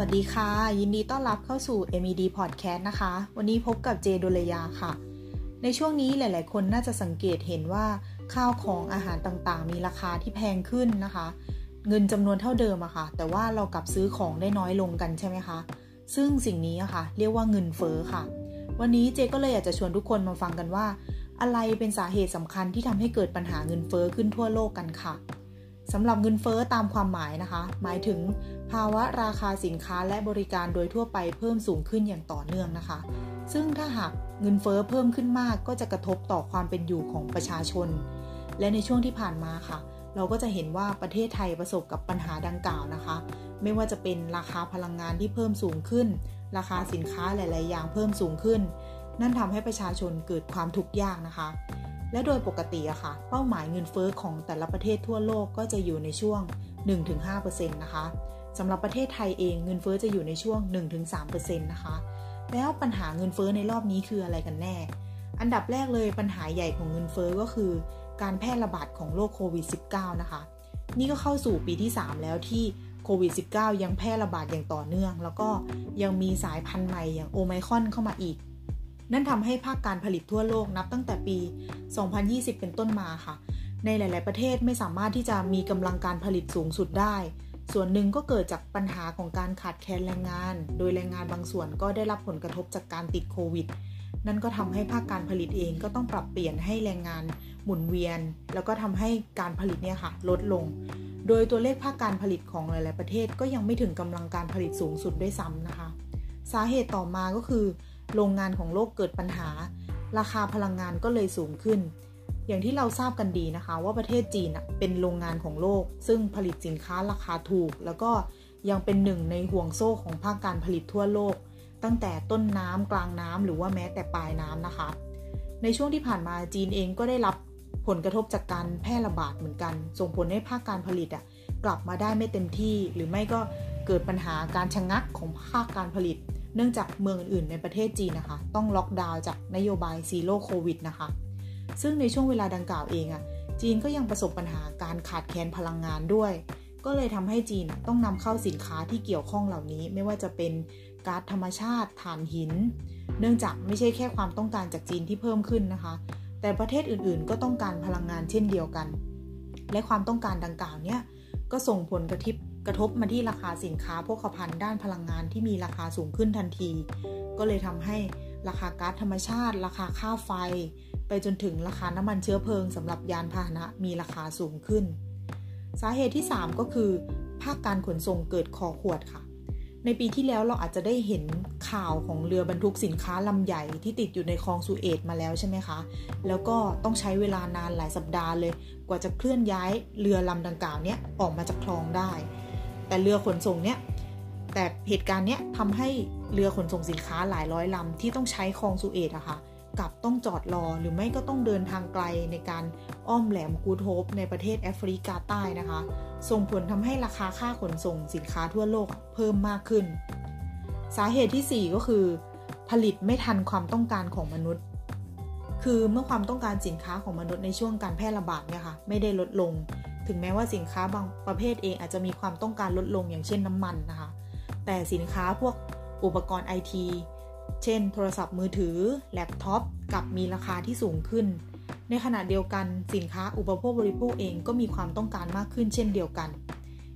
วัสดีค่ะ ยินดีต้อนรับเข้าสู่ MED Podcast นะคะ วันนี้พบกับเจโดลยาค่ะ ในช่วงนี้หลาย ๆ คนน่าจะสังเกตเห็นว่าข้าวของอาหารต่างๆ มีราคาที่แพงขึ้นนะคะ เงินจำนวนเท่าเดิมอะค่ะ แต่ว่าเรากลับซื้อของได้น้อยลงกันใช่ไหมคะ ซึ่งสิ่งนี้อะค่ะ เรียกว่าเงินเฟ้อค่ะ วันนี้เจก็เลยอยากจะชวนทุกคนมาฟังกันว่า อะไรเป็นสาเหตุสำคัญที่ทำให้เกิดปัญหาเงินเฟ้อขึ้นทั่วโลกกันค่ะ สำหรับเงินเฟอ้อตามความหมายนะคะ หมายถึงภาวะราคาสินค้าและบริการโดยทั่วไปเพิ่มสูงขึ้นอย่างต่อเนื่องนะคะ ซึ่งถ้าหากเงินเฟอ้อเพิ่มขึ้นมากก็จะกระทบต่อความเป็นอยู่ของประชาชน และในช่วงที่ผ่านมาค่ะ เราก็จะเห็นว่าประเทศไทยประสบกับปัญหาดังกล่าวนะคะ ไม่ว่าจะเป็นราคาพลังงานที่เพิ่มสูงขึ้น ราคาสินค้าหลาย ๆ อย่างเพิ่มสูงขึ้น นั่นทำให้ประชาชนเกิดความทุกข์ยากนะคะ และโดยปกติอะค่ะ เป้าหมายเงินเฟอ้อของแต่ละประเทศทั่วโลกก็จะอยู่ในช่วง 1-5%นะคะสำหรับประเทศไทยเองเงินเฟอ้อจะอยู่ในช่วง 1-3%นะคะ แล้วปัญหาเงินเฟอ้อในรอบนี้คืออะไรกันแน่ อันดับแรกเลยปัญหาใหญ่ของเงินเฟอ้อก็คือ การแพร่ระบาดของโรคโควิด -19 นะคะ นี่ก็เข้าสู่ปีที่ 3 แล้วที่โควิด -19 ยังแพร่ระบาดอย่างต่อเนื่อง แล้วก็ยังมีสายพันธุ์ใหม่อย่างโอไมครอนเข้ามาอีก นั่นทำให้ภาคการผลิตทั่วโลกนับตั้งแต่ปี 2020 เป็นต้นมาค่ะ ในหลาย ๆ ประเทศไม่สามารถที่จะมีกำลังการผลิตสูงสุดได้ ส่วนหนึ่งก็เกิดจากปัญหาของการขาดแคลนแรงงาน โดยแรงงานบางส่วนก็ได้รับผลกระทบจากการติดโควิด นั่นก็ทำให้ภาคการผลิตเองก็ต้องปรับเปลี่ยนให้แรงงานหมุนเวียน แล้วก็ทำให้การผลิตเนี่ยค่ะลดลง โดยตัวเลขภาคการผลิตของหลาย ๆ ประเทศก็ยังไม่ถึงกำลังการผลิตสูงสุดด้วยซ้ำนะคะ สาเหตุต่อมาก็คือ โรงงานของโลกเกิดปัญหา ราคาพลังงานก็เลยสูงขึ้น อย่างที่เราทราบกันดีนะคะว่าประเทศจีนเป็นโรงงานของโลก ซึ่งผลิตสินค้าราคาถูก แล้วก็ยังเป็นหนึ่งในห่วงโซ่ของภาคการผลิตทั่วโลก ตั้งแต่ต้นน้ำกลางน้ำหรือว่าแม้แต่ปลายน้ำนะคะ ในช่วงที่ผ่านมาจีนเองก็ได้รับผลกระทบจากการแพร่ระบาดเหมือนกัน ส่งผลให้ภาคการผลิตอะกลับมาได้ไม่เต็มที่ หรือไม่ก็เกิดปัญหาการชะงักของภาคการผลิต เนื่องจากเมืองอื่นในประเทศจีนนะคะ ต้องล็อกดาวน์จากนโยบายซีโร่โควิดนะคะ ซึ่งในช่วงเวลาดังกล่าวเองอะ่ะ จีนก็ยังประสบปัญหาการขาดแคลนพลังงานด้วย ก็เลยทำให้จีนต้องนำเข้าสินค้าที่เกี่ยวข้องเหล่านี้ ไม่ว่าจะเป็นก๊าซธรรมชาติถ่านหิน เนื่องจากไม่ใช่แค่ความต้องการจากจีนที่เพิ่มขึ้นนะคะ แต่ประเทศอื่นๆ ก็ต้องการพลังงานเช่นเดียวกัน และความต้องการดังกล่าวเนี่ยก็ส่งผลกระทบ กระทบมาที่ราคาสินค้าโภคภัณฑ์ด้านพลังงานที่มีราคาสูงขึ้นทันที ก็เลยทำให้ราคาก๊าซธรรมชาติ ราคาค่าไฟ ไปจนถึงราคาน้ำมันเชื้อเพลิงสำหรับยานพาหนะมีราคาสูงขึ้น สาเหตุที่ 3 ก็คือ ภาคการขนส่งเกิดคอขวดค่ะ ในปีที่แล้วเราอาจจะได้เห็นข่าวของเรือบรรทุกสินค้าลำใหญ่ที่ติดอยู่ในคลองสุเอตมาแล้วใช่ไหมคะ แล้วก็ต้องใช้เวลานานหลายสัปดาห์เลย กว่าจะเคลื่อนย้ายเรือลำดังกล่าวนี้ออกมาจากคลองได้ แต่เรือขนส่งเนี้ยแต่เหตุการณ์เนี้ยทำให้เรือขนส่งสินค้าหลายร้อยลำที่ต้องใช้คลองสุเอตอะค่ะกับต้องจอดรอหรือไม่ก็ต้องเดินทางไกลในการอ้อมแหลมกูโทบในประเทศแอฟริกาใต้นะคะ ส่งผลทำให้ราคาค่าขนส่งสินค้าทั่วโลกเพิ่มมากขึ้น สาเหตุที่ 4 ก็คือ ผลิตไม่ทันความต้องการของมนุษย์ คือเมื่อความต้องการสินค้าของมนุษย์ในช่วงการแพร่ระบาดเนี่ยค่ะไม่ได้ลดลง ถึงแม้ว่าสินค้าบางประเภทเองอาจจะมีความต้องการลดลงอย่างเช่นน้ำมันนะคะ แต่สินค้าพวกอุปกรณ์ไอทีเช่น โทรศัพท์มือถือ แล็ปท็อปกลับมีราคาที่สูงขึ้น ในขณะเดียวกันสินค้าอุปโภคบริโภคเองก็มีความต้องการมากขึ้นเช่นเดียวกัน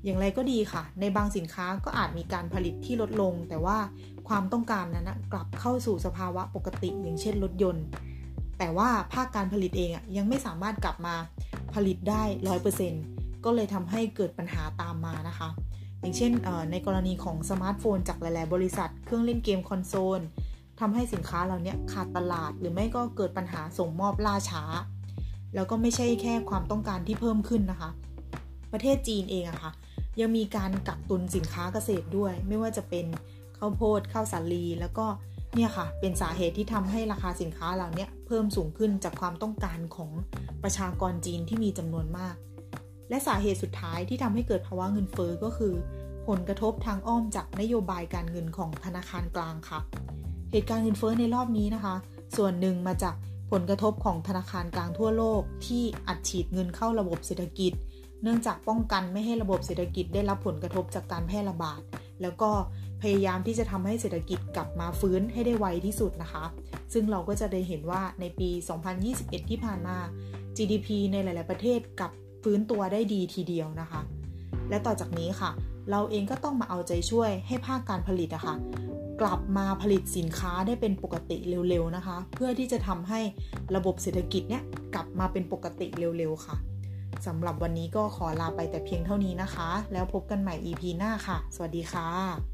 อย่างไรก็ดีค่ะ ในบางสินค้าก็อาจมีการผลิตที่ลดลง แต่ว่าความต้องการนั้นกลับเข้าสู่สภาวะปกติอย่างเช่นรถยนต์ แต่ว่าภาคการผลิตเองยังไม่สามารถกลับมา ผลิตได้ร้อยเปอร์เซ็นต์ก็เลยทำให้เกิดปัญหาตามมานะคะ อย่างเช่นในกรณีของสมาร์ทโฟนจากหลาย ๆ บริษัท เครื่องเล่นเกมคอนโซลทำให้สินค้าเราเนี่ยขาดตลาดหรือไม่ก็เกิดปัญหาส่งมอบล่าช้า แล้วก็ไม่ใช่แค่ความต้องการที่เพิ่มขึ้นนะคะ ประเทศจีนเองอะค่ะยังมีการกักตุนสินค้าเกษตรด้วย ไม่ว่าจะเป็นข้าวโพดข้าวสาลี แล้วก็เนี่ยค่ะเป็นสาเหตุที่ทำให้ราคาสินค้าเหล่านี้ เพิ่มสูงขึ้นจากความต้องการของประชากรจีนที่มีจำนวนมาก และสาเหตุสุดท้ายที่ทำให้เกิดภาวะเงินเฟอ้อก็คือ ผลกระทบทางอ้อมจากนโยบายการเงินของธนาคารกลางค่ะ เหตุการณ์เงินเฟอ้อในรอบนี้นะคะ ส่วนหนึ่งมาจากผลกระทบของธนาคารกลางทั่วโลก ที่อัดฉีดเงินเข้าระบบเศรษฐกิจ เนื่องจากป้องกันไม่ให้ระบบเศรษฐกิจได้รับผลกระทบจากการแพร่ระบาด แล้วก็พยายามที่จะทำให้เศรษฐกิจกลับมาฟื้นให้ได้ไวที่สุดนะคะ ซึ่งเราก็จะได้เห็นว่าในปี 2021 ที่ผ่านมา GDP ในหลาย ๆ ประเทศกลับฟื้นตัวได้ดีทีเดียวนะคะ และต่อจากนี้ค่ะ เราเองก็ต้องมาเอาใจช่วยให้ภาคการผลิตอะคะ่ะกลับมาผลิตสินค้าได้เป็นปกติเร็ว ๆ นะคะ เพื่อที่จะทำให้ระบบเศรษฐกิจเนี่ยกลับมาเป็นปกติเร็ว ๆ ค่ะ สำหรับวันนี้ก็ขอลาไปแต่เพียงเท่านี้นะคะ แล้วพบกันใหม่ EP หน้าค่ะ สวัสดีค่ะ